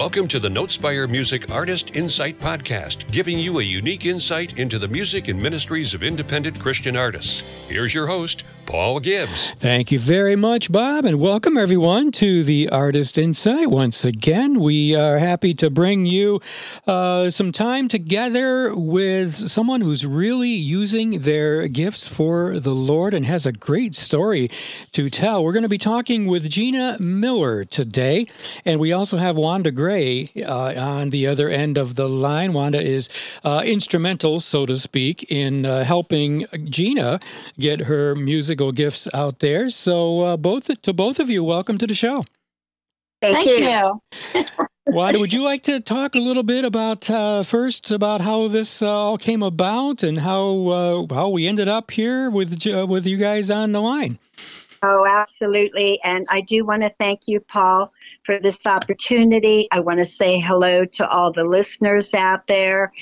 Welcome to the Notespire Music Artist Insight Podcast, giving you a unique insight into the music and ministries of independent Christian artists. Here's your host, Paul Gibbs. Thank you very much, Bob, and welcome everyone to the Artist Insight. Once again, we are happy to bring you uh, some time together with someone who's really using their gifts for the Lord and has a great story to tell. We're going to be talking with Gina Miller today, and we also have Wanda Gray uh, on the other end of the line. Wanda is uh, instrumental, so to speak, in uh, helping Gina get her music musical gifts out there. So, uh, both to both of you, welcome to the show. Thank, Thank you. you. Wanda, would you like to talk a little bit about uh, first about how this uh, all came about and how uh, how we ended up here with uh, with you guys on the line? Oh, absolutely. And I do want to thank you, Paul, for this opportunity. I want to say hello to all the listeners out there.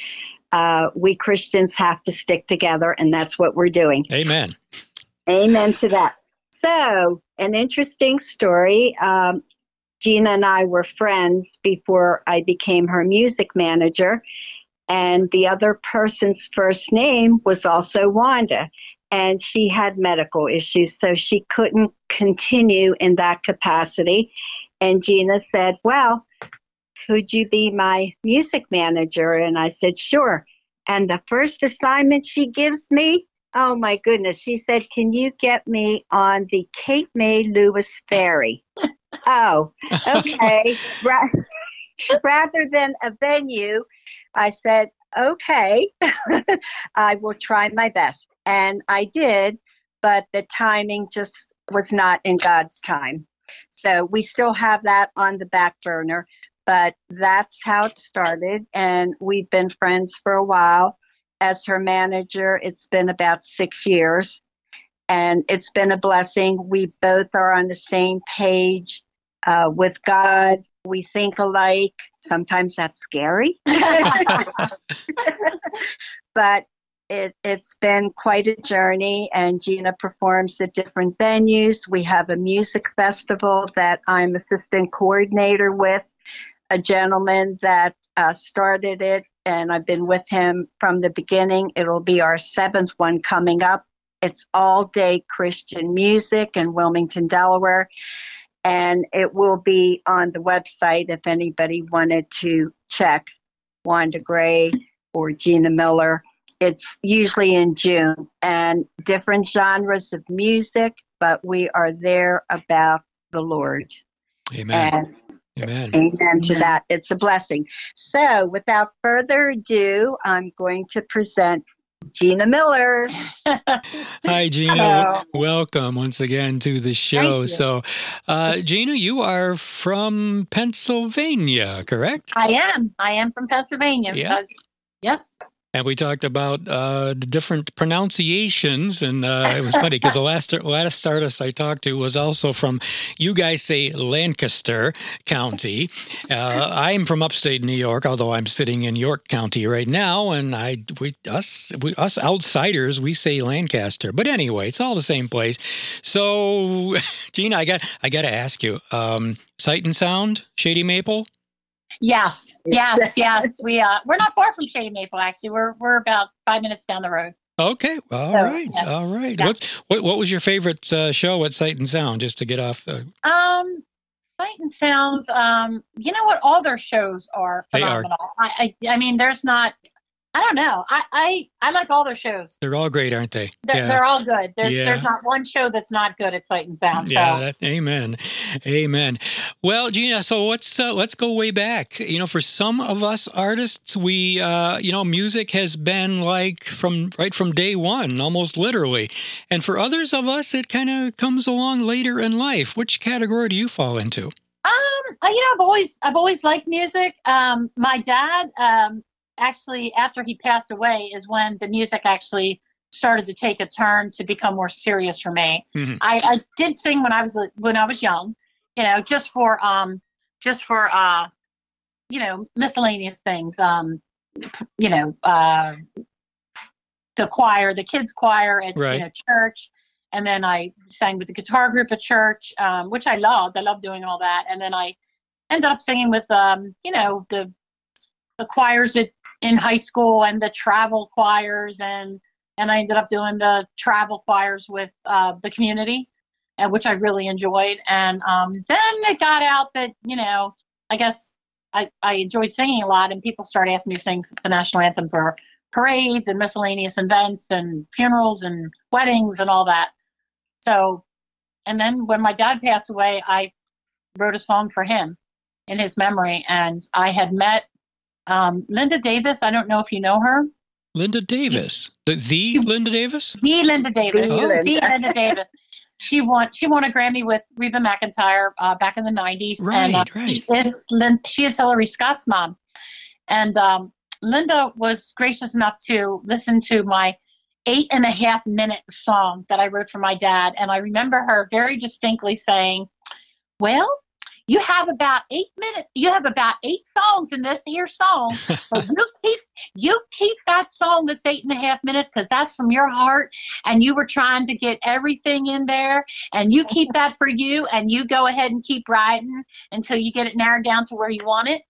Uh, we Christians have to stick together, and that's what we're doing. Amen. Amen to that. So, an interesting story. Um, Gina and I were friends before I became her music manager, and the other person's first name was also Wanda. And she had medical issues, so she couldn't continue in that capacity. And Gina said, Well, could you be my music manager? And I said, Sure. And the first assignment she gives me Oh my goodness. She said, Can you get me on the Cape May Lewes ferry? oh, okay. Rather than a venue, I said, Okay, I will try my best. And I did, but the timing just was not in God's time. So we still have that on the back burner, but that's how it started. And we've been friends for a while as her manager. It's been about six years, and it's been a blessing. We both are on the same page uh, with God. We think alike. Sometimes that's scary, but it, has been quite a journey. And Gina performs at different venues. We have a music festival that I'm assistant coordinator with. A gentleman that uh, started it and I've been with him from the beginning. It'll be our seventh one coming up. It's all day Christian music in Wilmington, Delaware. And it will be on the website if anybody wanted to check Wanda Gray or Gina Miller. It's usually in June and different genres of music, but we are there about the Lord. Amen. And Amen. Amen to that. It's a blessing. So, without further ado, I'm going to present Gina Miller. Hi, Gina. Hello. Welcome once again to the show. So, uh, Gina, you are from Pennsylvania, correct? I am. I am from Pennsylvania. Yeah. Yes. And we talked about uh, the different pronunciations, and uh, it was funny because the last last artist I talked to was also from. You guys say Lancaster County. Uh, I'm from upstate New York, although I'm sitting in York County right now, and I we us we, us outsiders we say Lancaster. But anyway, it's all the same place. So, Gina, I got I got to ask you, um, Sight and Sound, Shady Maple. Yes, yes, yes. We uh, we're not far from Shady Maple. Actually, we're we're about five minutes down the road. Okay, all so, right, yeah. all right. Yeah. What what what was your favorite uh, show at Sight and Sound? Just to get off. Uh... Um, Sight and Sound. Um, you know what? All their shows are phenomenal. They are. I, I I mean, there's not I don't know. I, I, I like all their shows. They're all great, aren't they? They're, yeah. they're all good. There's yeah. there's not one show that's not good at Sight and Sound. So. Yeah, that, amen, amen. Well, Gina, so let's uh, let's go way back. You know, for some of us artists, we uh, you know, music has been like from right from day one, almost literally, and for others of us, it kind of comes along later in life. Which category do you fall into? Um, you know, I've always I've always liked music. Um, my dad um, actually after he passed away is when the music actually started to take a turn to become more serious for me. Mm-hmm. I, I, did sing when I was when I was young, you know, just for um just for uh you know miscellaneous things, um you know uh the choir, the kids choir at right. you know, church, and then I sang with the guitar group at church, um, which I loved. I loved doing all that, and then I ended up singing with um, you know the the choirs at, in high school and the travel choirs and and I ended up doing the travel choirs with uh, the community, and which I really enjoyed. And um, then it got out that you know I guess I, I enjoyed singing a lot, and people started asking me to sing the national anthem for parades and miscellaneous events and funerals and weddings and all that. So, and then when my dad passed away, I wrote a song for him in his memory. And I had met um, Linda Davis. I don't know if you know her. Linda Davis, the, the Linda Davis, the Linda Davis, The the Linda. Linda Davis. She won. She won a Grammy with Reba McEntire uh, back in the '90s. and, uh, Right, right. She is, Lin, she is Hillary Scott's mom, and um, Linda was gracious enough to listen to my eight and a half minute song that I wrote for my dad, and I remember her very distinctly saying, "Well." You have about eight minutes. You have about eight songs in this here song, but you keep you keep that song that's eight and a half minutes because that's from your heart, and you were trying to get everything in there, and you keep that for you, and you go ahead and keep writing until you get it narrowed down to where you want it.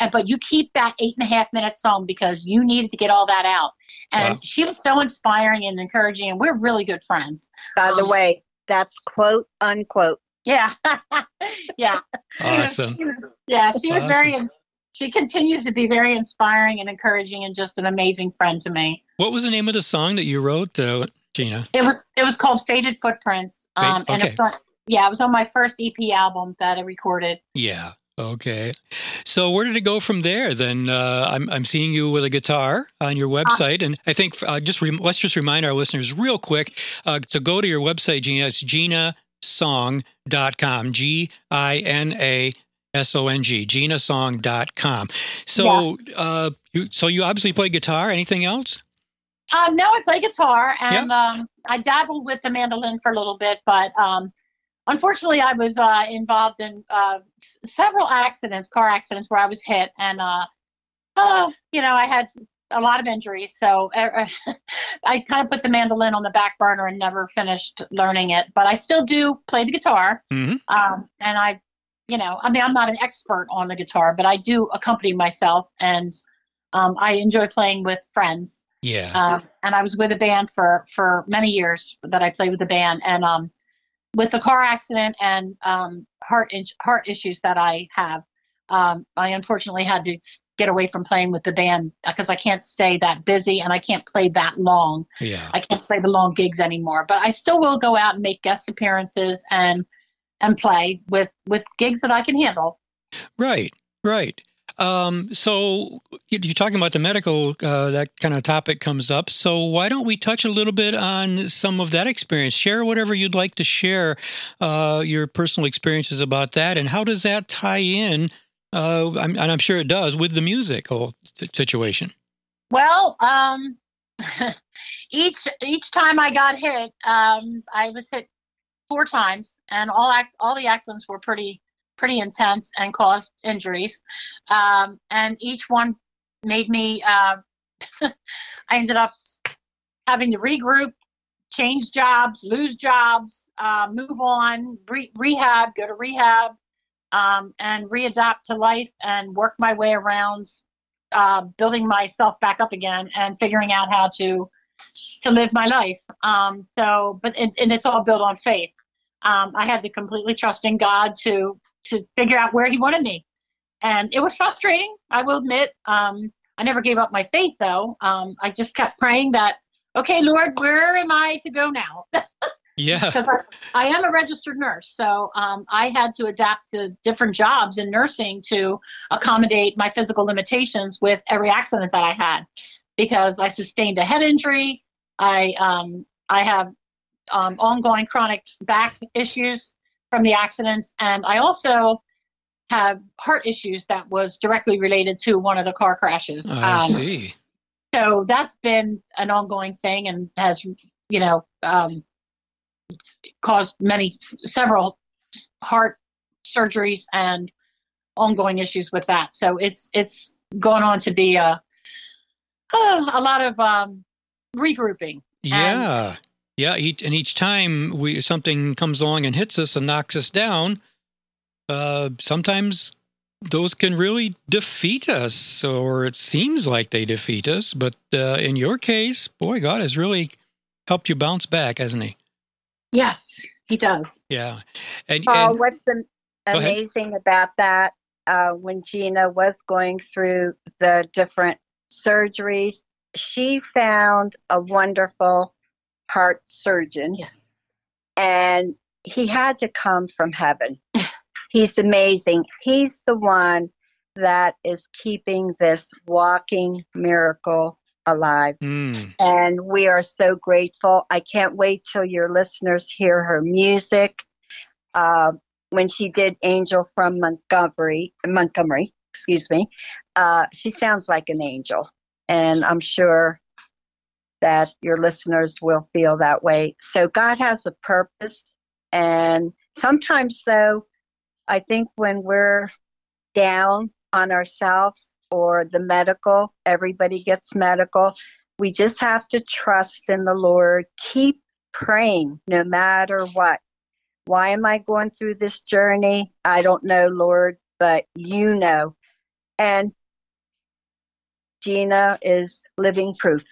And but you keep that eight and a half minute song because you needed to get all that out. And Wow. she was so inspiring and encouraging, and we're really good friends. By the Um, way, that's quote unquote. Yeah, yeah. She was- Awesome. she was- yeah, she was Awesome. very. She continues to be very inspiring and encouraging, and just an amazing friend to me. What was the name of the song that you wrote, uh, Gina? It was it was called Faded Footprints. Fade- Um, and okay. it, yeah, it was on my first EP album that I recorded. Yeah. Okay. So where did it go from there? Then uh, I'm I'm seeing you with a guitar on your website, and I think uh, just re- let's just remind our listeners real quick uh, to go to your website, Gina. It's ginasong.com. G I N A S O N G. Ginasong.com. So uh, you so you obviously play guitar. Anything else? Uh, no, I play guitar and um, I dabbled with the mandolin for a little bit, but um, unfortunately, I was uh, involved in uh, s- several accidents, car accidents, where I was hit, and uh, uh, you know, I had a lot of injuries. So uh, I kind of put the mandolin on the back burner and never finished learning it. But I still do play the guitar, Mhm. um, and I, you know, I mean, I'm not an expert on the guitar, but I do accompany myself, and um, I enjoy playing with friends. Yeah. Um, and I was with a band for for many years that I played with the band, and um, with the car accident and um, heart in- heart issues that I have, um, I unfortunately had to get away from playing with the band because I can't stay that busy and I can't play that long. yeah. I can't play the long gigs anymore, but I still will go out and make guest appearances and and play with with gigs that I can handle. Right, right. Um, so you- you're talking about the medical, uh, that kind of topic comes up. So why don't we touch a little bit on some of that experience? Share whatever you'd like to share, uh, your personal experiences about that, and how does that tie in? Uh, I'm, and I'm sure it does with the musical s- situation. Well, um, each each time I got hit, um, I was hit four times, and all ac- all the accidents were pretty pretty intense and caused injuries. Um, and each one made me. Uh, I ended up having to regroup, change jobs, lose jobs, uh, move on, re- rehab, go to rehab, um, and readapt to life and work my way around uh, building myself back up again and figuring out how to to live my life. Um, so, but and, and it's all built on faith. Um, I had to completely trust in God to to figure out where He wanted me, and it was frustrating. I will admit. Um, I never gave up my faith though. Um, I just kept praying that, okay, Lord, where am I to go now? Yeah, because I, I am a registered nurse, so um, I had to adapt to different jobs in nursing to accommodate my physical limitations with every accident that I had, because I sustained a head injury. I um, I have um, ongoing chronic back issues from the accidents, and I also have heart issues that was directly related to one of the car crashes. I Um, see. so that's been an ongoing thing and has you know um, caused many several heart surgeries and ongoing issues with that so it's it's gone on to be a a lot of um, regrouping Yeah, yeah. Each and each time we something comes along and hits us and knocks us down, uh, sometimes those can really defeat us, or it seems like they defeat us. But uh, in your case, boy, God has really helped you bounce back, hasn't He? Yes, He does. Yeah. And, Paul, and what's am- Go ahead. amazing about that, uh, when Gina was going through the different surgeries, she found a wonderful heart surgeon, Yes. and he had to come from heaven. He's amazing. He's the one that is keeping this walking miracle alive. Mm, and we are so grateful. I can't wait till your listeners hear her music. Uh, when she did "Angel from Montgomery," Montgomery, excuse me, uh, she sounds like an angel, and I'm sure that your listeners will feel that way. So God has a purpose, and sometimes, though, I think when we're down on ourselves or the medical, everybody gets medical. We just have to trust in the Lord. Keep praying no matter what. Why am I going through this journey? I don't know, Lord, but you know. And Gina is living proof.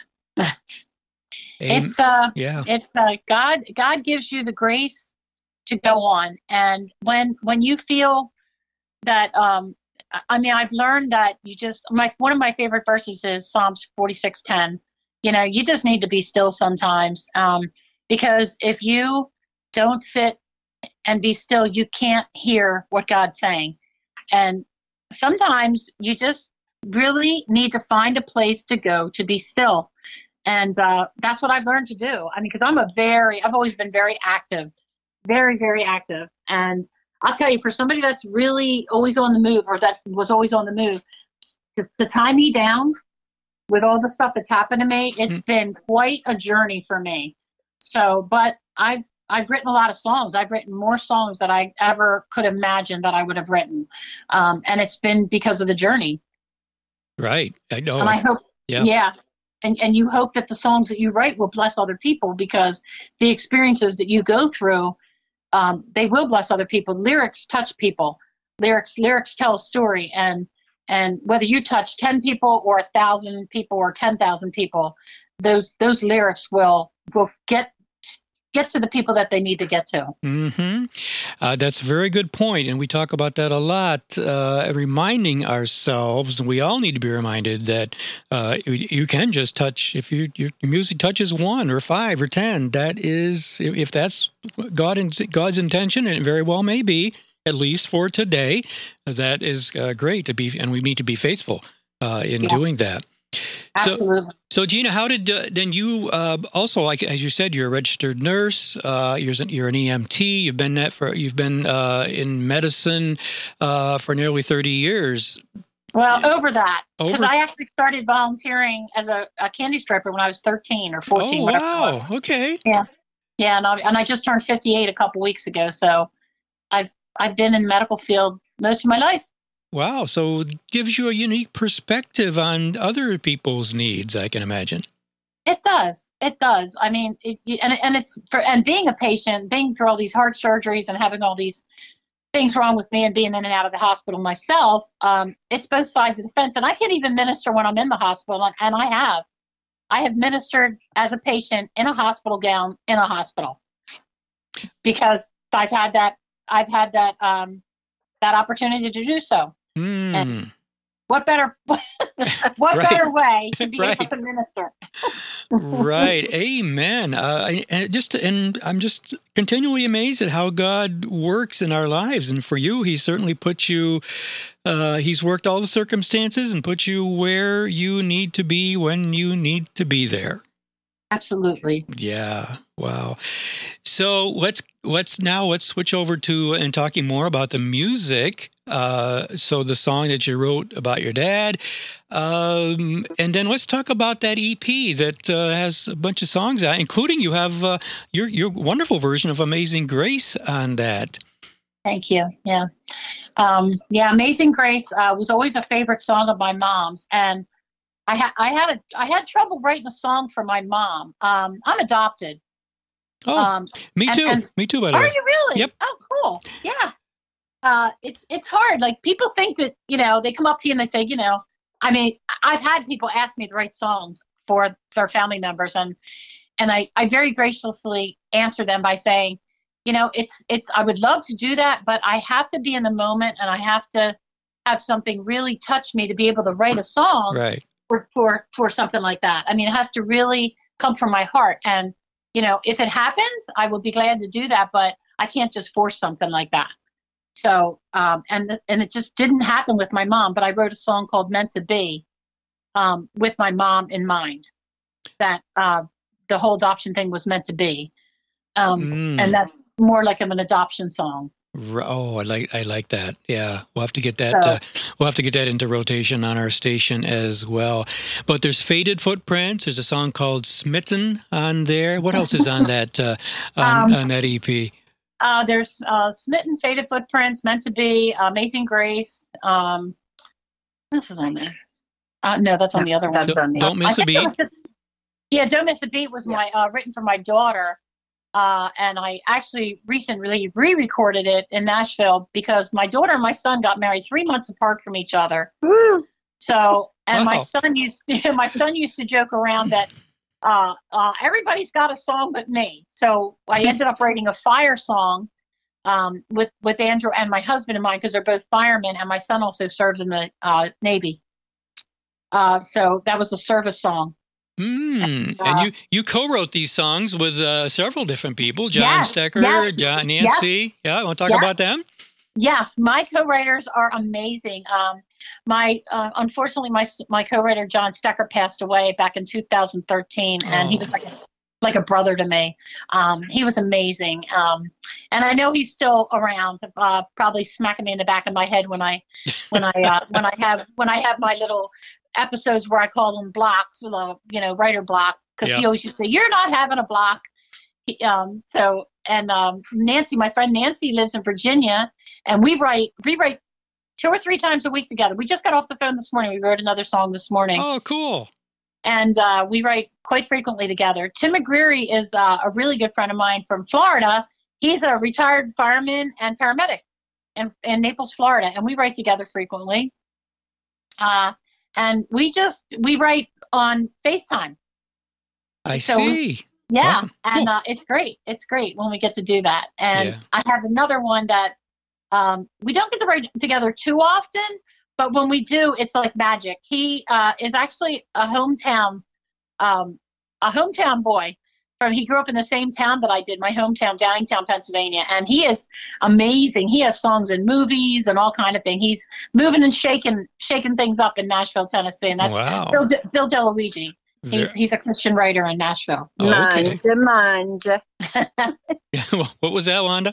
It's uh yeah. it's uh, God God gives you the grace to go on and when when you feel that um I- mean I've learned that you just my one of my favorite verses is Psalms 46:10 you know you just need to be still sometimes um because if you don't sit and be still you can't hear what God's saying and sometimes you just really need to find a place to go to be still and uh, that's what I've learned to do. I mean, because I'm a very, I've always been very active, very, very active. And I'll tell you, for somebody that's really always on the move, or that was always on the move, to, to tie me down with all the stuff that's happened to me, it's been quite a journey for me. So, but I've I've written a lot of songs. I've written more songs than I ever could imagine that I would have written, um, and it's been because of the journey. Right. I know. And I hope, Yeah. yeah. And, and you hope that the songs that you write will bless other people because the experiences that you go through, um, they will bless other people. Lyrics touch people. Lyrics lyrics tell a story, and and whether you touch ten people or a thousand people or ten thousand people, those those lyrics will will get get to the people that they need to get to. Mm-hmm. Uh, that's a very good point, and we talk about that a lot. Uh, reminding ourselves, we all need to be reminded that uh, you, can just touch if you, your music touches one or five or ten. That is, if that's God and God's intention, and it very well may be, at least for today. That is uh, great to be, and we need to be faithful uh, in Yeah. doing that. So, Absolutely. so Gina, how did uh, then you uh, also like as you said you're a registered nurse, uh, you're you're an EMT, you've been that for you've been uh, in medicine uh, for nearly thirty years. Well, over that, because I actually started volunteering as a, a candy striper when I was 13 or 14. oh whatever it was. wow, okay, Yeah, and I, and I just turned 58 a couple weeks ago. So I've I've been in the medical field most of my life. Wow. So it gives you a unique perspective on other people's needs. I can imagine. It does. It does. I mean, it, and and it's for and being a patient, being through all these heart surgeries and having all these things wrong with me and being in and out of the hospital myself, um, it's both sides of the fence. And I can't even minister when I'm in the hospital, and, and I have. I have ministered as a patient in a hospital gown in a hospital because I've had that. I've had that um, that opportunity to do so. Hmm. What better what Right. better way to be Right. able to minister? right amen uh, and just and i'm just continually amazed at how god works in our lives and for you he certainly put you uh, he's worked all the circumstances and put you where you need to be when you need to be there Absolutely. yeah wow so let's let's now let's switch over to and talking more about the music uh, so the song that you wrote about your dad um, and then let's talk about that ep that uh, has a bunch of songs out including you have uh, your your wonderful version of amazing grace on that Thank you. Yeah. Um, yeah, Amazing Grace uh, was always a favorite song of my mom's, and I had I had a I had trouble writing a song for my mom. Um, I'm adopted. oh Um, me and- too and- me too by the way, are you really? Yep. Oh, cool. Yeah. Uh, it's it's hard. Like people think that you know they come up to you and they say, you know, I mean, I've had people ask me to write songs for their family members, and and I I very graciously answer them by saying, you know, it's it's I would love to do that, but I have to be in the moment and I have to have something really touch me to be able to write a song right. for for for something like that. I mean, it has to really come from my heart, and you know, if it happens, I will be glad to do that, but I can't just force something like that. So, um, and and it just didn't happen with my mom. But I wrote a song called "Meant to Be" um, with my mom in mind. That uh, the whole adoption thing was meant to be, um, Mm. and that's more like of an adoption song. Oh, I like I like that. Yeah, we'll have to get that. So- uh, we'll have to get that into rotation on our station as well. But there's faded footprints. There's a song called "Smitten" on there. What else is on that uh, on, Um, on that EP? Uh, there's uh, Smitten, Faded Footprints, Meant to Be, Amazing Grace. Um, what else is on there? Uh, no, that's on the other one. That's on the Don't miss a beat. was just- yeah, Don't Miss a Beat was my uh, written for my daughter, uh, and I actually recently re-recorded it in Nashville because my daughter and my son got married three months apart from each other. Woo! So, and my son used my son used to joke around that uh, uh, everybody's got a song but me. So I ended up writing a fire song um, with with Andrew and my husband and mine because they're both firemen, and my son also serves in the uh, Navy. Uh, so that was a service song. Mm. uh, and you you co-wrote these songs with uh, several different people: John Yes, Stecker, yes, John yes. Nancy. Yeah, I want to talk Yes. about them? Yes, my co-writers are amazing. Um, my uh, unfortunately, my my co-writer John Stecker passed away back in 2013, and he Oh. was like a, like a brother to me. Um, he was amazing, um, and I know he's still around, uh, probably smacking me in the back of my head when I when I uh, when I have when I have my little episodes where I call them blocks, uh, you know, writer block, because Yeah. he always used to say, "You're not having a block." He, um, so and um, Nancy, my friend Nancy, lives in Virginia, and we write we write two or three times a week together. We just got off the phone this morning. We wrote another song this morning, Oh, cool. and uh, we write quite frequently together. Tim McGreary is uh, a really good friend of mine from Florida. He's a retired fireman and paramedic in, in Naples, Florida, and we write together frequently. Uh, and we just we write on FaceTime. I So- see. Yeah, Awesome. and Cool. uh, it's great. It's great when we get to do that. And Yeah. I have another one that um, we don't get to write together too often, but when we do, it's like magic. He uh, is actually a hometown, um, a hometown boy. From he grew up in the same town that I did, my hometown, Downingtown, Pennsylvania, and he is amazing. He has songs in movies and all kind of thing. He's moving and shaking, shaking things up in Nashville, Tennessee, and that's wow. Bill, De- Bill DeLuigi. He's Ver- he's a Christian writer in Nashville. Oh, okay. Manja, manja, what was that, Wanda?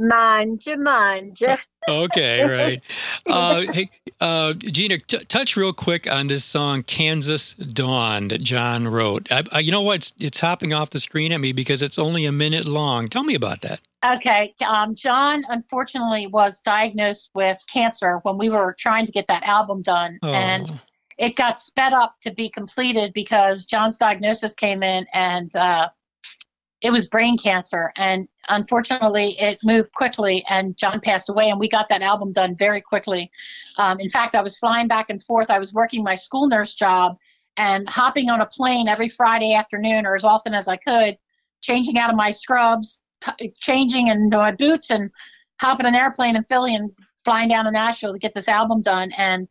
Manja, manja. Okay, right. Uh, hey, uh, Gina, t- touch real quick on this song "Kansas Dawn" that John wrote. I, I, you know what? It's, it's hopping off the screen at me because it's only a minute long. Tell me about that. Okay. Um, John, unfortunately, was diagnosed with cancer when we were trying to get that album done. Oh, And it got sped up to be completed because John's diagnosis came in and uh, it was brain cancer. And unfortunately, it moved quickly and John passed away. And we got that album done very quickly. Um, in fact, I was flying back and forth. I was working my school nurse job and hopping on a plane every Friday afternoon or as often as I could, changing out of my scrubs, t- changing into my boots and hopping an airplane in Philly and flying down to Nashville to get this album done. And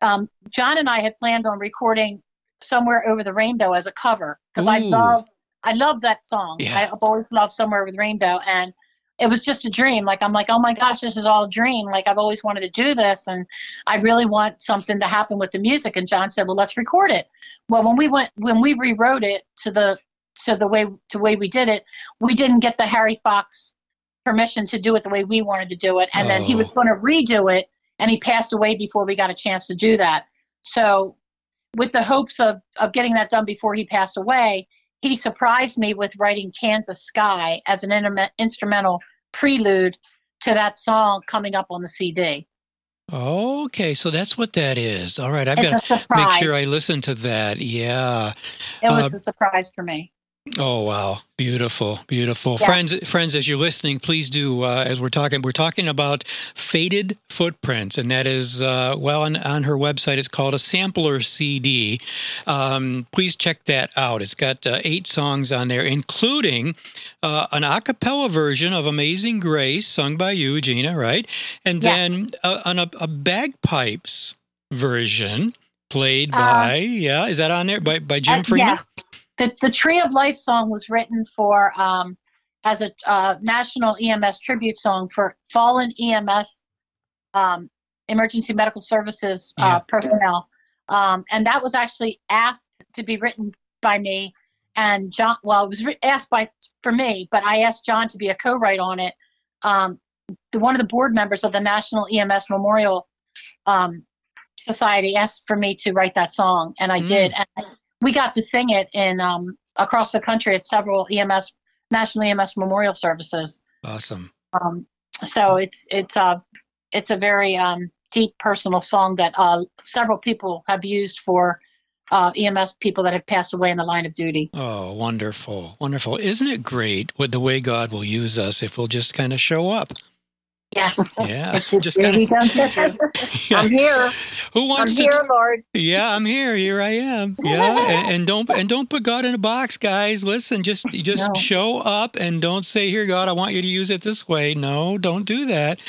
um, John and I had planned on recording "Somewhere Over the Rainbow" as a cover because I love I love that song. Yeah. I've always loved "Somewhere with Rainbow," and it was just a dream. Like I'm like, oh my gosh, this is all a dream. Like I've always wanted to do this, and I really want something to happen with the music. And John said, well, let's record it. Well, when we went when we rewrote it to the to the way to the way we did it, we didn't get the Harry Fox permission to do it the way we wanted to do it, and then he Oh. was going to redo it and he passed away before we got a chance to do that. So, with the hopes of, of getting that done before he passed away, he surprised me with writing Kansas Sky as an interme- instrumental prelude to that song coming up on the CD. okay. So that's what that is. All right, I've It's got to make sure I listen to that. Yeah. it was uh, a surprise for me. Oh wow, beautiful, beautiful. Yeah. Friends friends as you're listening, please do uh, as we're talking we're talking about Faded Footprints and that is uh, well on, on her website it's called a sampler CD. Um, please check that out. It's got uh, eight songs on there including uh, an a cappella version of Amazing Grace sung by you Gina, right? And then yeah. a, a, bagpipes version played uh-huh. by yeah, is that on there by by Jim uh, Freeman? Yeah the, the Tree of Life song was written for um, as a uh, national EMS tribute song for fallen EMS um, emergency medical services uh, yeah. personnel. Um, and that was actually asked to be written by me and John. Well, it was re- asked by for me, but I asked John to be a co-write on it. Um, the, one of the board members of the National EMS Memorial um, Society asked for me to write that song, and I mm. did. And we got to sing it in um, across the country at several EMS national EMS memorial services. Awesome. Um, so it's it's a it's a very um, deep personal song that uh, several people have used for uh, EMS people that have passed away in the line of duty. Oh, wonderful, wonderful! Isn't it great what the way God will use us if we'll just kind of show up? Yes. Yeah. Just of. I'm here. Who wants I'm to? Here, Lord. Yeah, I'm here. Here I am. Yeah, and, and, don't and don't put God in a box, guys. Listen, just just no. show up and don't say, "Here, God, I want you to use it this way." No, don't do that.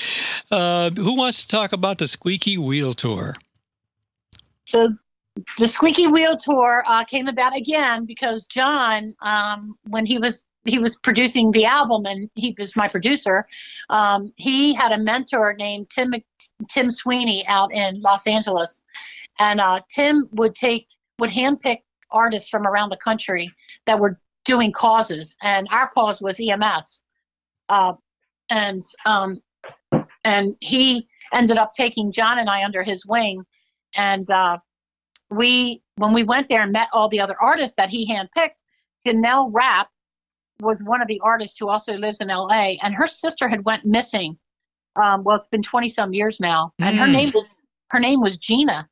Uh, who wants to talk about the Squeaky Wheel Tour? So the Squeaky Wheel Tour uh, came about again because John, um, when he was he was producing the album and he was my producer. Um, he had a mentor named Tim Tim Sweeney out in Los Angeles, and uh, Tim would take would handpick artists from around the country that were doing causes, and our cause was EMS, uh, and um, and he ended up taking John and I under his wing, and uh, we when we went there and met all the other artists that he handpicked, Janelle Rapp was one of the artists who also lives in LA, and her sister had went missing. Um, well, it's been 20 some years now, and mm. her name was her name was Gina,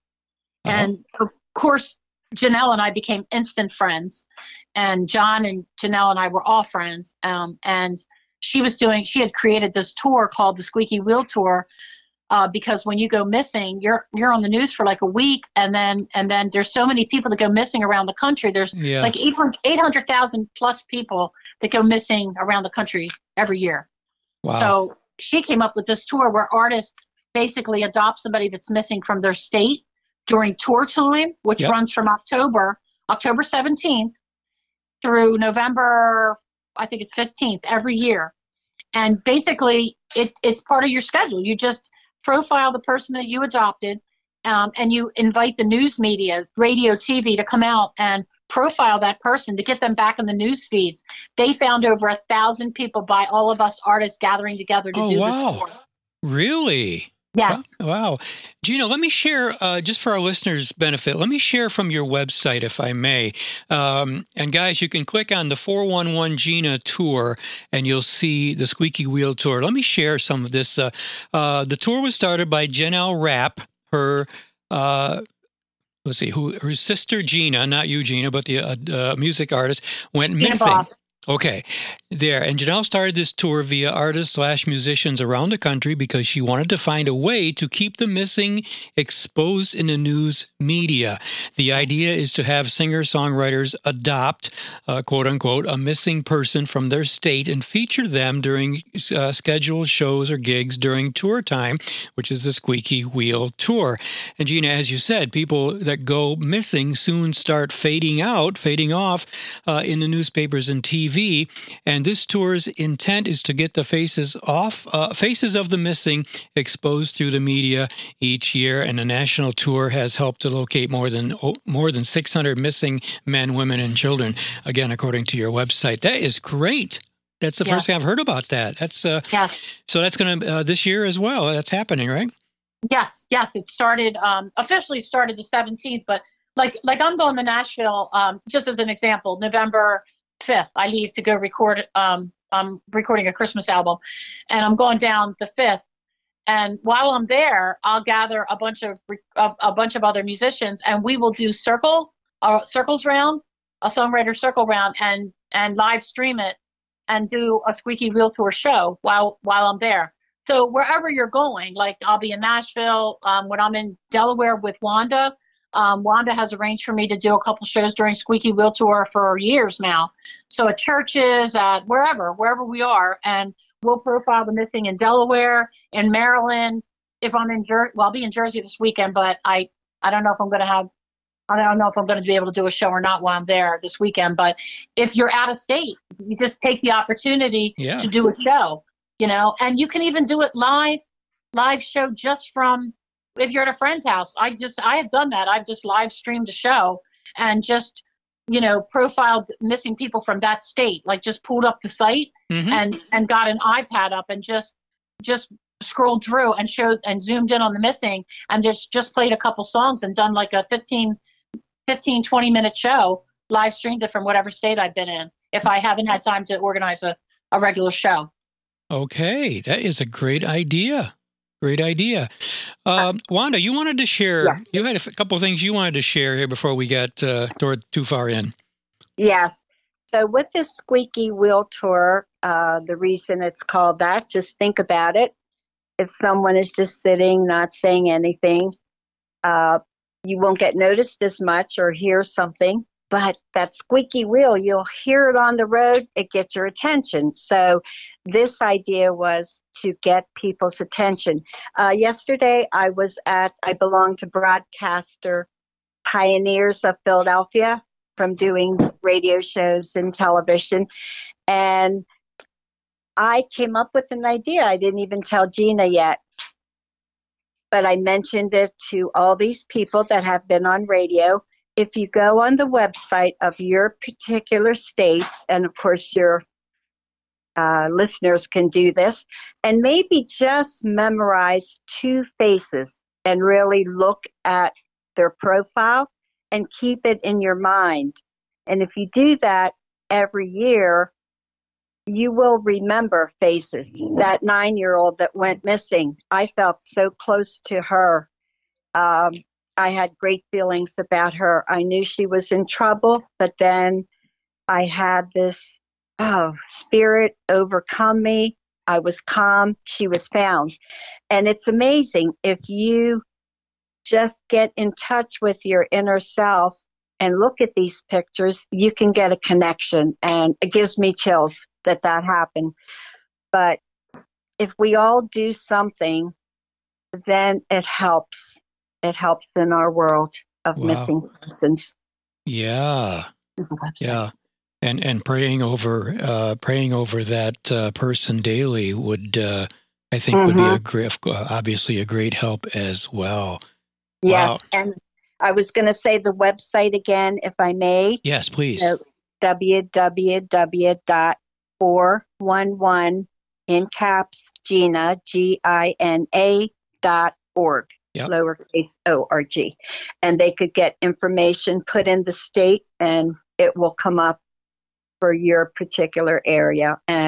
uh-huh. and of course Janelle and I became instant friends, and John and Janelle and I were all friends. Um, and she was doing she had created this tour called the Squeaky Wheel Tour, uh, because when you go missing, you're you're on the news for like a week, and then and then there's so many people that go missing around the country. There's yeah. like 800,000 800, plus people that go missing around the country every year. Wow. So she came up with this tour where artists basically adopt somebody that's missing from their state during tour time, which yep. runs from October October 17th through November, I think it's 15th every year. And basically, it, it's part of your schedule. You just profile the person that you adopted, um, and you invite the news media, radio, TV to come out and profile that person to get them back in the news feeds. They found over a thousand people by all of us artists gathering together to oh, do wow. this tour. Really? Yes. Wow. Gina, let me share, uh, just for our listeners' benefit, let me share from your website, if I may. Um, and guys, you can click on the 411 Gina tour and you'll see the Squeaky Wheel tour. Let me share some of this. Uh, uh, the tour was started by Janelle Rapp. Her uh, let's see who her sister Gina, not Eugenia, but the uh, uh, music artist went missing. Okay, there. And Janelle started this tour via artists slash musicians around the country because she wanted to find a way to keep the missing exposed in the news media. The idea is to have singer songwriters adopt, uh, quote unquote, a missing person from their state and feature them during uh, scheduled shows or gigs during tour time, which is the Squeaky Wheel Tour. And Gina, as you said, people that go missing soon start fading out, fading off uh, in the newspapers and TV TV. And this tour's intent is to get the faces off, uh, faces of the missing exposed through the media each year. And the national tour has helped to locate more than oh, more than 600 missing men, women, and children. Again, according to your website, that is great. That's the yeah. first thing I've heard about that. That's uh, yeah. So that's going to uh, this year as well. That's happening, right? Yes, yes. It started um, officially started the 17th, but like like I'm going to Nashville. Um, just as an example, November 5th. I leave to go record. Um, I'm recording a Christmas album, and I'm going down the 5th. And while I'm there, I'll gather a bunch of a, a bunch of other musicians, and we will do circle uh, circles round, a songwriter circle round, and and live stream it and do a squeaky wheel tour show while while I'm there. So wherever you're going, like I'll be in Nashville um, when I'm in Delaware with Wanda. Um, Wanda has arranged for me to do a couple shows during Squeaky Wheel Tour for years now. So at churches, at wherever, wherever we are, and we'll profile the missing in Delaware, in Maryland. If I'm in Jersey, well, I'll be in Jersey this weekend, but I I don't know if I'm going to have I don't know if I'm going to be able to do a show or not while I'm there this weekend. But if you're out of state, you just take the opportunity Yeah. to do a show, you know, and you can even do it live, live show just from if you're at a friend's house. I just I have done that. I've just live streamed a show and just you know profiled missing people from that state. Like just pulled up the site Mhm. and and got an iPad up and just just scrolled through and showed and zoomed in on the missing and just just played a couple songs and done like a 15 15 20 minute show live streamed it from whatever state I've been in if I haven't had time to organize a, a regular show. Okay, that is a great idea. Great idea. Um, Wanda, you wanted to share, Yeah. you had a couple of things you wanted to share here before we got uh, toward too far in. Yes. So with this squeaky wheel tour, uh, the reason it's called that, just think about it. If someone is just sitting, not saying anything, uh, you won't get noticed as much or hear something. But that squeaky wheel, you'll hear it on the road, it gets your attention. So this idea was to get people's attention. Uh, yesterday, I was at, I belong to Broadcaster Pioneers of Philadelphia from doing radio shows and television. And I came up with an idea. I didn't even tell Gina yet. But I mentioned it to all these people that have been on radio. If you go on the website of your particular states, and of course your uh, listeners can do this, and maybe just memorize two faces and really look at their profile and keep it in your mind. And if you do that every year, you will remember faces. That nine year old that went missing, I felt so close to her. Um, I had great feelings about her. I knew she was in trouble, but then I had this oh, spirit overcome me. I was calm. She was found. And it's amazing if you just get in touch with your inner self and look at these pictures, you can get a connection. And it gives me chills that that happened. But if we all do something, then it helps. It helps in our world of Wow. missing persons. Yeah, yeah. And and praying over uh, praying over that uh, person daily would uh, I think would be a great uh, obviously a great help as well. Yes. Wow. And I was going to say the website again, if I may. Yes, please. No. www.411 in caps Gina G I N A dot org Yep. lowercase o r g and they could get information put in the state and it will come up for your particular area and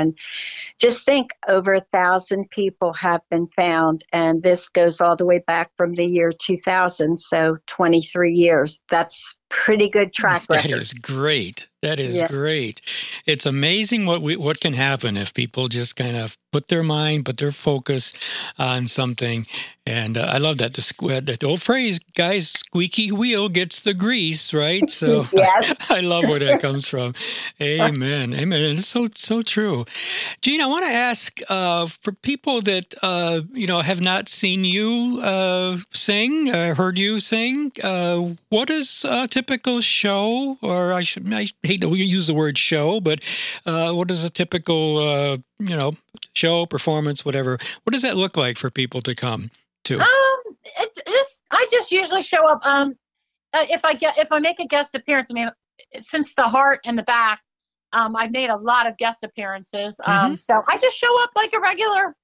just think over a thousand people have been found and this goes all the way back from the year 2000 so 23 years that's pretty good track record That is great. That is Yeah. great. It's amazing what we what can happen if people just kind of put their mind, put their focus on something. And uh, I love that the squ- that old phrase, guys, squeaky wheel gets the grease, right? So Yes. I love where that comes from. Amen. Amen. It's so so true. Gene, I want to ask uh, for people that uh, you know have not seen you uh, sing, uh, heard you sing. Uh, what is a typical show, or I should I hate to use the word show, but uh, what is a typical you know show performance, whatever? What does that look like for people to come to? Um, it's just I just usually show up. Um, if I get if I make a guest appearance, I mean, since the heart and the back, um, I've made a lot of guest appearances. Um, so I just show up like a regular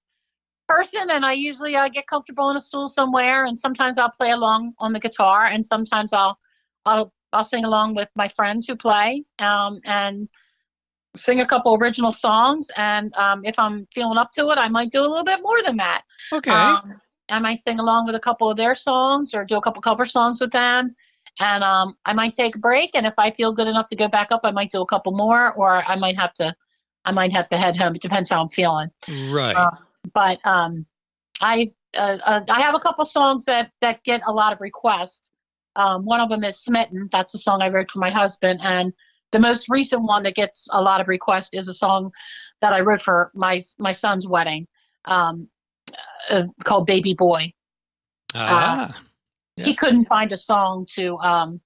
person, and I usually uh, get comfortable in a stool somewhere, and sometimes I'll play along on the guitar, and sometimes I'll I'll I'll sing along with my friends who play, um, and sing a couple original songs. And um, if I'm feeling up to it, I might do a little bit more than that. Okay. Um, I might sing along with a couple of their songs or do a couple cover songs with them. And um, I might take a break. And if I feel good enough to go back up, I might do a couple more, or I might have to, I might have to head home. It depends how I'm feeling. Right. Uh, but um, I uh, uh, I have a couple songs that that get a lot of requests. Um, one of them is "Smitten." That's a song I wrote for my husband, and the most recent one that gets a lot of requests is a song that I wrote for my my son's wedding, um, uh, called "Baby Boy." ah. Yeah. He couldn't find a song to um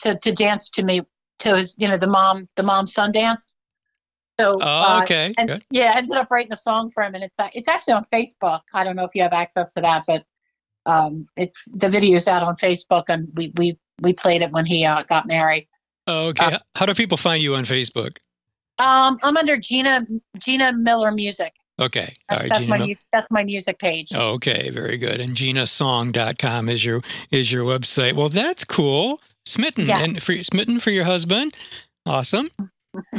to to dance to me to his you know the mom the mom son dance. So Oh, uh, okay. and Good. yeah, I ended up writing a song for him, and it's it's actually on Facebook. I don't know if you have access to that, but um, it's the video's out on Facebook, and we we we played it when he uh, got married. Oh, okay. How do people find you on Facebook? Um, I'm under Gina Gina Miller Music. Okay. All That's, right. that's Gina my that's my music page. Okay, very good. And ginasong.com is your is your website. Well, that's cool. Smitten Yeah. and for smitten for your husband. Awesome.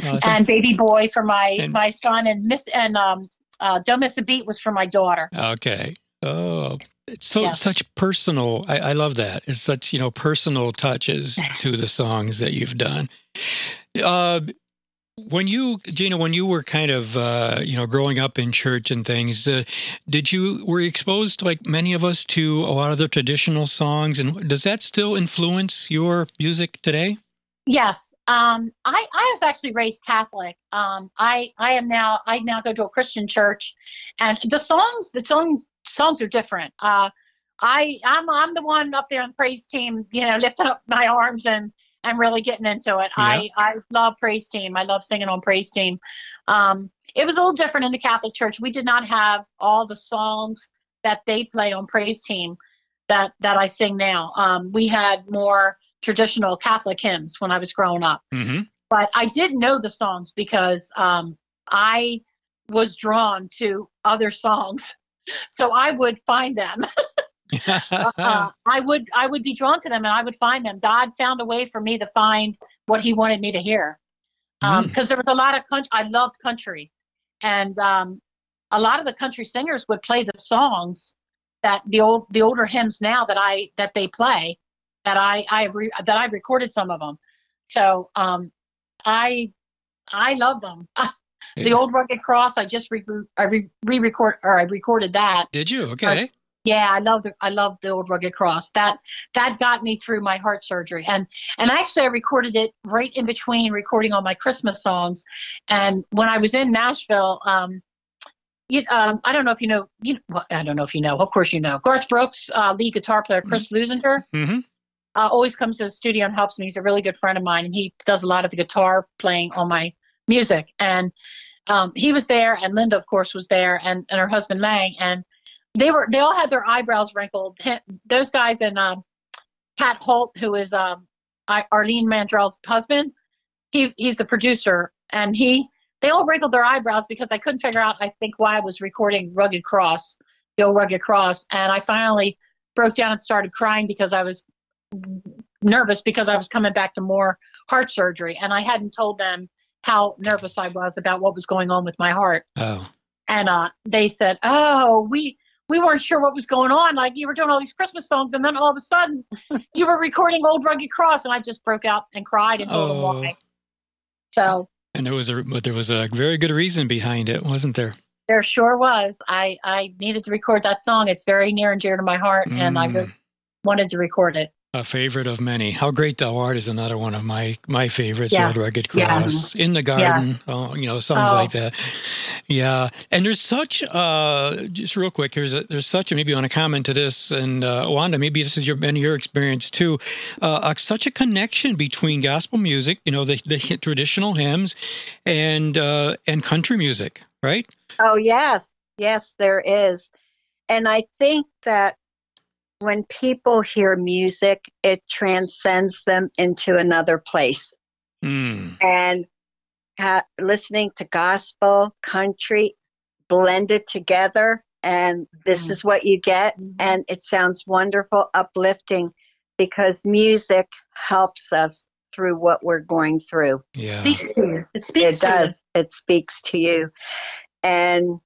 Awesome. And Baby Boy for my And- my son, and Miss and um uh, Don't Miss a Beat was for my daughter. okay. Oh, it's so Yeah. such personal. I, I love that. It's such you know personal touches to the songs that you've done. Uh, when you, Gina, when you were kind of uh, you know growing up in church and things, uh, did you were you exposed like many of us to a lot of the traditional songs, and does that still influence your music today? Yes. Um, I, I was actually raised Catholic. Um, I, I am now, I now go to a Christian church and the songs, the song, songs are different. Uh, I, I'm, I'm the one up there on the praise team, you know, lifting up my arms and, and really getting into it. I, I love praise team. I love singing on praise team. Um, it was a little different in the Catholic church. We did not have all the songs that they play on praise team that, that I sing now. Um, we had more, traditional Catholic hymns when I was growing up. Mm-hmm. But I did know the songs because um, I was drawn to other songs, so I would find them. uh, I would I would be drawn to them, and I would find them. God found a way for me to find what He wanted me to hear, because Mm. there was a lot of country. I loved country, and um, a lot of the country singers would play the songs that the old the older hymns now that I that they play that I I re, that I recorded some of them. So um, I I love them. the old rugged cross. I just re, I re, re-record or I recorded that. Did you? Okay. Yeah, I love the I love the old rugged cross. That that got me through my heart surgery. And and actually I recorded it right in between recording all my Christmas songs. And when I was in Nashville, um, you, um, I don't know if you know, you, well, I don't know if you know. Of course you know. Garth Brooks, uh, lead guitar player, Chris Leuzinger, Mm-hmm. uh, always comes to the studio and helps me. He's a really good friend of mine, and he does a lot of the guitar playing on my music. And um, he was there, and Linda, of course, was there, and, and her husband Lang, and they were they all had their eyebrows wrinkled. Those guys and um, Pat Holt, who is um, I- Irlene Mandrell's husband, he he's the producer, and he they all wrinkled their eyebrows because I couldn't figure out, I think, why I was recording Rugged Cross, the old Rugged Cross, and I finally broke down and started crying because I was nervous because I was coming back to more heart surgery, and I hadn't told them how nervous I was about what was going on with my heart. Oh. And uh, they said, "Oh, we we weren't sure what was going on. Like you were doing all these Christmas songs, and then all of a sudden you were recording Old Rugged Cross," and I just broke out and cried and told Oh. why. So And there was a but there was a very good reason behind it, wasn't there? there sure was. I I needed to record that song. It's very near and dear to my heart, and I Mm. wanted to record it. A favorite of many. How Great Thou Art is another one of my my favorites. Yes. Old Rugged Yeah. Cross, In the Garden, oh, you know, songs Oh. like that. Yeah, and there's such uh, just real quick. There's a, there's such a maybe you want to comment to this, and uh, Wanda, maybe this has your been your experience too. Uh, uh, such a connection between gospel music, you know, the, the traditional hymns, and uh, and country music, right? Oh, yes. Yes, there is. And I think that when people hear music, it transcends them into another place. Mm. And ha- listening to gospel, country, blended together, and this Mm. is what you get. Mhm. And it sounds wonderful, uplifting, because music helps us through what we're going through. Yeah. It Speaks to you. It speaks it to you. does. It speaks to you. And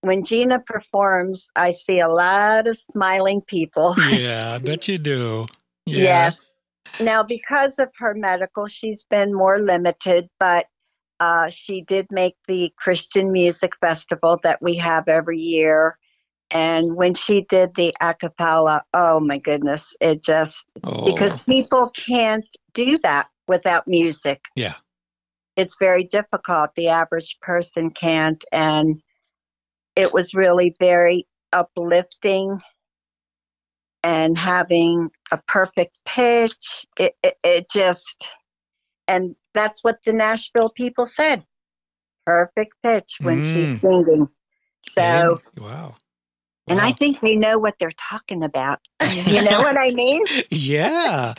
when Gina performs, I see a lot of smiling people. yeah, I bet you do. Yeah. Yes. now because of her medical, she's been more limited, but uh, she did make the Christian Music Festival that we have every year. And when she did the a cappella, oh my goodness, it just, Oh, because people can't do that without music. yeah. It's very difficult. The average person can't. And it was really very uplifting and having a perfect pitch. It, it, it just, and that's what the Nashville people said perfect pitch when she's singing. So, wow. and I think they know what they're talking about. you know what I mean? yeah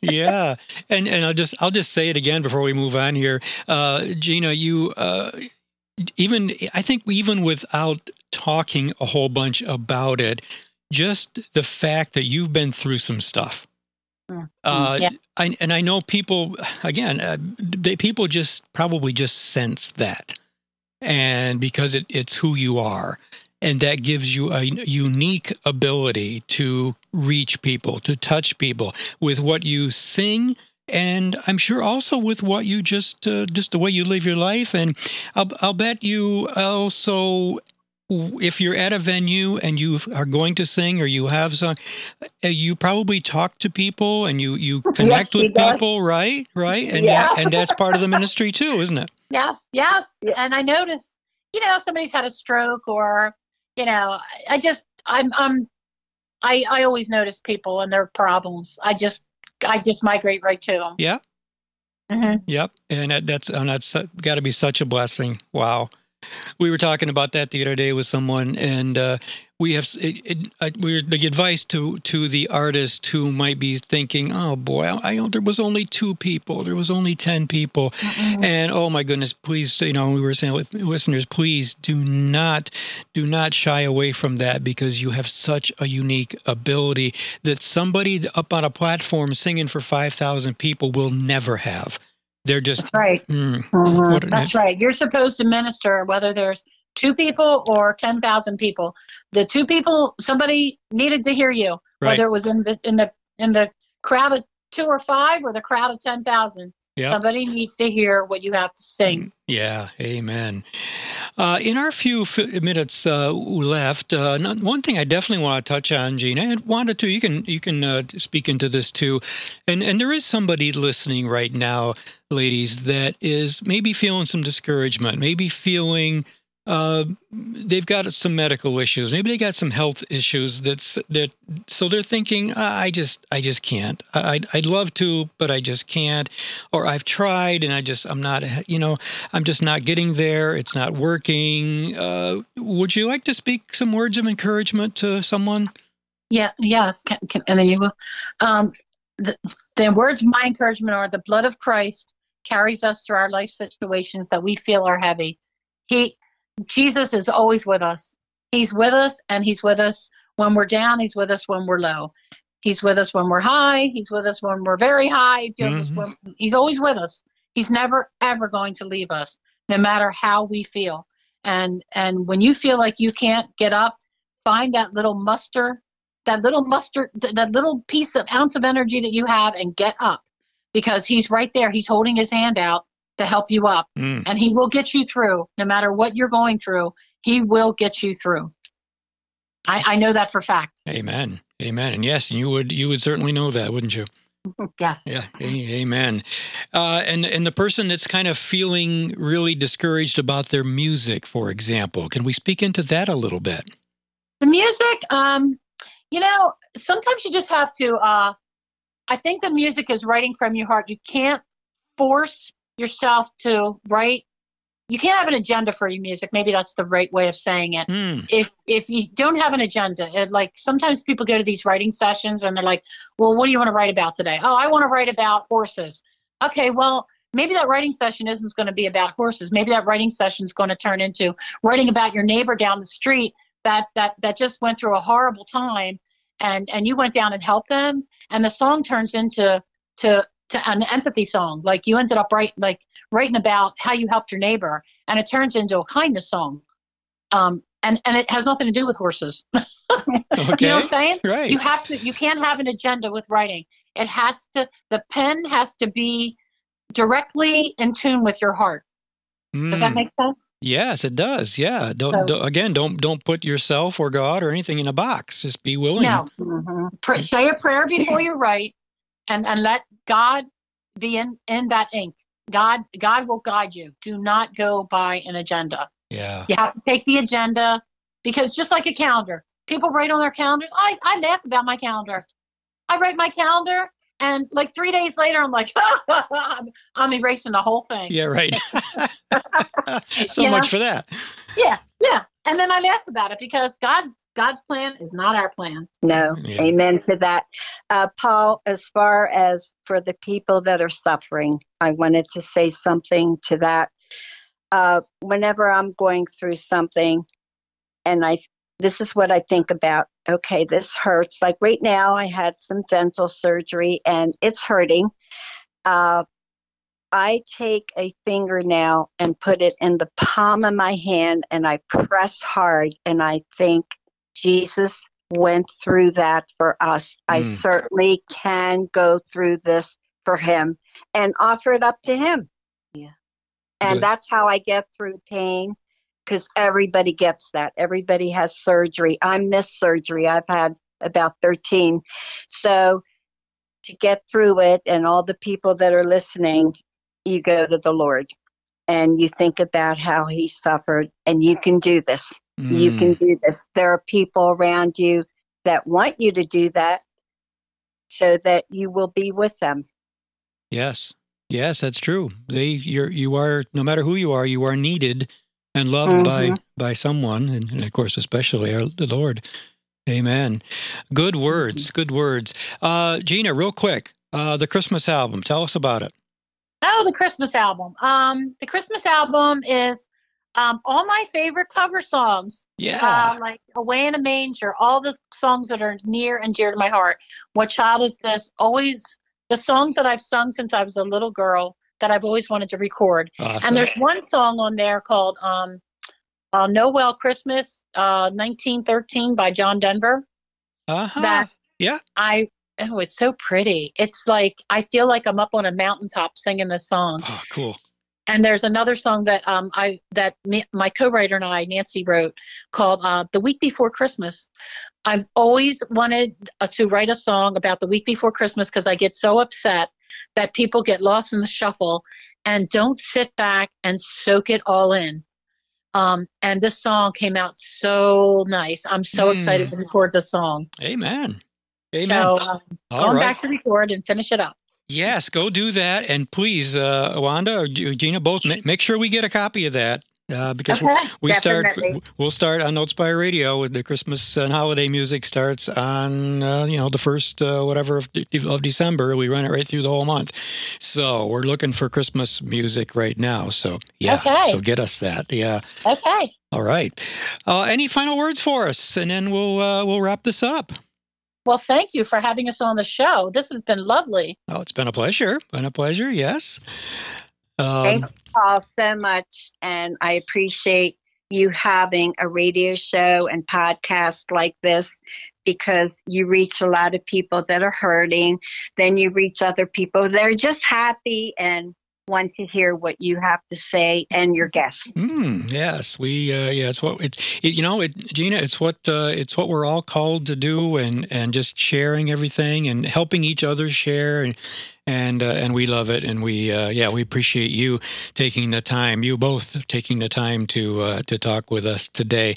yeah and and i'll just i'll just say it again before we move on here uh gina you uh even i think even without talking a whole bunch about it just the fact that you've been through some stuff. Mm, uh yeah. I, and i know people again uh, they people just probably just sense that. And because it, it's who you are. And that gives you a unique ability to reach people to touch people with what you sing and i'm sure also with what you just uh, just the way you live your life and i'll, I'll bet you also if you're at a venue and you are going to sing or you have song uh, you probably talk to people and you you connect she with does. people right right and Yeah. that, and that's part of the ministry too isn't it Yes, yes. And I notice, you know, somebody's had a stroke or, you know, I- I just, I'm, I'm, I, I always notice people and their problems. I just, I just migrate right to them. Yeah. hmm Yep, and that, that's and that's got to be such a blessing. Wow, we were talking about that the other day with someone, and uh, we have it, it, uh, we're the advice to to the artist who might be thinking, "Oh boy, I, I there was only two people, there was only ten people, and oh my goodness, please, you know, we were saying, listeners, please do not do not shy away from that because you have such a unique ability that somebody up on a platform singing for five thousand people will never have. They're just That's right. Mm, Mhm. what- That's right. You're supposed to minister whether there's two people or 10,000 people. The two people, somebody needed to hear you, Right. whether it was in the, in the, in the crowd of two or five or the crowd of 10,000. Yeah. Somebody needs to hear what you have to sing. Yeah, amen. Uh, in our few f- minutes uh, left, uh, not- one thing I definitely want to touch on, Gina, and wanted to, you can you can uh, speak into this too, and and there is somebody listening right now, ladies, that is maybe feeling some discouragement, maybe feeling uh, they've got some medical issues, maybe they got some health issues. That's that, so they're thinking, I just I just can't. I I'd, I'd love to, but I just can't or I've tried and I just I'm not you know I'm just not getting there. It's not working. Uh, would you like to speak some words of encouragement to someone? Yeah, yes. Can, can, and then you will. Um, the, the words of my encouragement are the blood of Christ carries us through our life situations that we feel are heavy. He, Jesus is always with us. He's with us and he's with us when we're down. He's with us when we're low. He's with us when we're high. He's with us when we're very high. He feels us Mhm. when, he's always with us. He's never ever going to leave us, no matter how we feel. And and when you feel like you can't get up, find that little muster that little muster, th- that little piece of ounce of energy that you have and get up because he's right there. He's holding his hand out to help you up Mm, and he will get you through no matter what you're going through. He will get you through. I, I know that for fact. amen. Amen. And yes, you would you would certainly know that, wouldn't you? Yes. Yeah. Amen. Uh, and and the person that's kind of feeling really discouraged about their music, for example, can we speak into that a little bit? The music, um, you know, sometimes you just have to. Uh, I think the music is writing from your heart. You can't force yourself to write. You can't have an agenda for your music. Maybe that's the right way of saying it. Mm, if if you don't have an agenda, it, like sometimes people go to these writing sessions and they're like, "Well, what do you want to write about today?" "Oh, I want to write about horses." Okay, well, maybe that writing session isn't going to be about horses. Maybe that writing session is going to turn into writing about your neighbor down the street that that that just went through a horrible time, and and you went down and helped them, and the song turns into to to an empathy song. Like you ended up write like writing about how you helped your neighbor, and it turns into a kindness song. Um, and and it has nothing to do with horses. okay. You know what I'm saying? Right. You have to. You can't have an agenda with writing. It has to. The pen has to be directly in tune with your heart. Mm. Does that hmm. make sense? Yes, it does. Yeah. Don't, so, don't, again. Don't don't put yourself or God or anything in a box. Just be willing. No. Mm-hmm. say a prayer before you write, and and let God be in in that ink. God God will guide you. Do not go by an agenda. Yeah. You have to take the agenda because just like a calendar, people write on their calendars. I, I laugh about my calendar. I write my calendar and like three days later, I'm like, I'm, I'm erasing the whole thing. Yeah, right. so much know? for that. Yeah, yeah. And then I laugh about it because God, God's plan is not our plan. No, yeah. amen to that. Uh, Paul, as far as for the people that are suffering, I wanted to say something to that uh, whenever I'm going through something and I this is what I think about. Okay, this hurts. Like right now, I had some dental surgery and it's hurting. Uh, I take a fingernail and put it in the palm of my hand and I press hard and I think Jesus went through that for us. Mm. I certainly can go through this for him and offer it up to him. Yeah. And Good. that's how I get through pain because everybody gets that. Everybody has surgery. I miss surgery. I've had about 13. So to get through it, and all the people that are listening, you go to the Lord and you think about how he suffered, and you can do this. Mm. You can do this. There are people around you that want you to do that so that you will be with them. Yes. Yes, that's true. They you're you are no matter who you are, you are needed and loved mm-hmm. by by someone, and, and, of course, especially our the Lord. Amen. Good words. Good words. Uh, Gina, real quick, uh, the Christmas album. Tell us about it. Oh, the Christmas album. Um, the Christmas album is um, all my favorite cover songs. Yeah. Uh, like Away in a Manger, all the songs that are near and dear to my heart. What Child Is This? Always the songs that I've sung since I was a little girl that I've always wanted to record. Awesome. And there's one song on there called um, uh, Noel Christmas uh, 1913 by John Denver. Uh-huh. That yeah. I oh, it's so pretty. It's like I feel like I'm up on a mountaintop singing this song. Oh, cool. And there's another song that um I that my co-writer and I Nancy wrote called uh, "The Week Before Christmas." I've always wanted uh, to write a song about the week before Christmas because I get so upset that people get lost in the shuffle and don't sit back and soak it all in. Um, and this song came out so nice. I'm so mm. excited to record the song. Amen. Amen. So um, going right. back to record and finish it up. Yes, go do that, and please, uh, Wanda or Gina, both make sure we get a copy of that uh, because okay, we start we'll start on Notespire Radio with the Christmas and holiday music starts on uh, you know the first uh, whatever of, of, December. We run it right through the whole month, so we're looking for Christmas music right now. So yeah, okay. so get us that. Yeah. Okay. All right. Uh, any final words for us, and then we'll uh, we'll wrap this up. Well, thank you for having us on the show. This has been lovely. Oh, it's been a pleasure. Been a pleasure. Yes. Um, Thank you all so much, and I appreciate you having a radio show and podcast like this because you reach a lot of people that are hurting. Then you reach other people that are just happy and want to hear what you have to say and your guests. Mm, yes, we uh, yeah, it's what it's it, you know, it, Gina. It's what uh, it's what we're all called to do, and and just sharing everything and helping each other share and and uh, and we love it, and we uh, yeah we appreciate you taking the time, you both taking the time to uh, to talk with us today,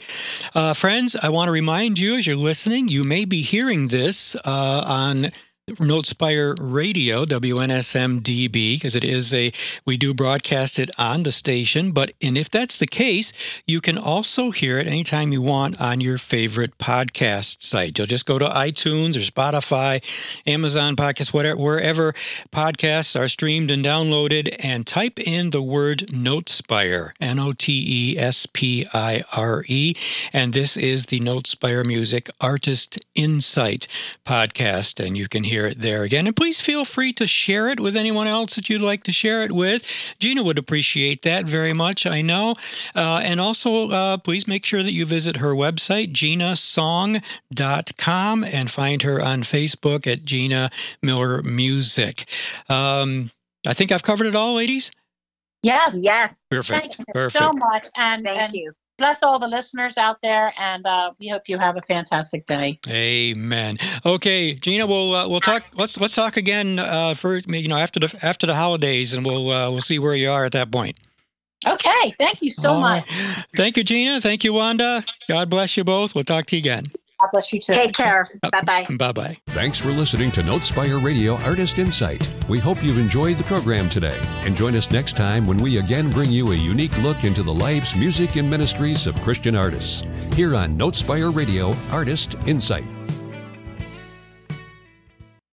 uh, friends. I want to remind you as you're listening, you may be hearing this uh, on Notespire Radio, WNSMDB, because it is a, we do broadcast it on the station. But, and if that's the case, you can also hear it anytime you want on your favorite podcast site. You'll just go to iTunes or Spotify, Amazon Podcasts, whatever, wherever podcasts are streamed and downloaded, and type in the word Notespire, N O T E S P I R E. And this is the Notespire Music Artist Insight podcast. And you can hear hear it there again. And please feel free to share it with anyone else that you'd like to share it with. Gina would appreciate that very much, I know. Uh, and also, uh, please make sure that you visit her website, ginasong.com, and find her on Facebook at Gina Miller Music. Um, I think I've covered it all, ladies. Yes. Yes. Perfect. Thank you Perfect. so much. And, Thank and you. Bless all the listeners out there. And uh, we hope you have a fantastic day. Amen. Okay, Gina, we'll uh, we'll talk. Let's let's talk again uh, for you know after the after the holidays, and we'll uh, we'll see where you are at that point. Okay. Thank you so All much. right. Thank you, Gina. Thank you, Wanda. God bless you both. We'll talk to you again. God bless you too. Take care. Uh, bye bye. Bye bye. Thanks for listening to Notespire Radio Artist Insight. We hope you've enjoyed the program today and join us next time when we again bring you a unique look into the lives, music, and ministries of Christian artists here on Notespire Radio Artist Insight.